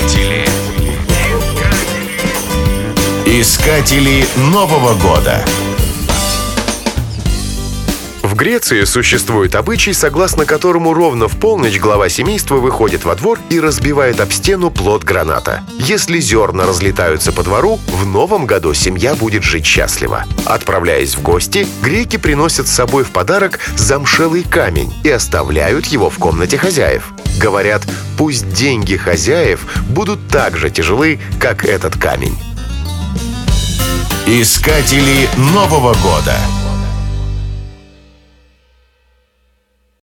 Искатели. Искатели Нового года. В Греции существует обычай, согласно которому ровно в полночь глава семейства выходит во двор и разбивает об стену плод граната. Если зерна разлетаются по двору, в новом году семья будет жить счастливо. Отправляясь в гости, греки приносят с собой в подарок замшелый камень и оставляют его в комнате хозяев. Говорят, пусть деньги хозяев будут так же тяжелы, как этот камень. Искатели Нового года.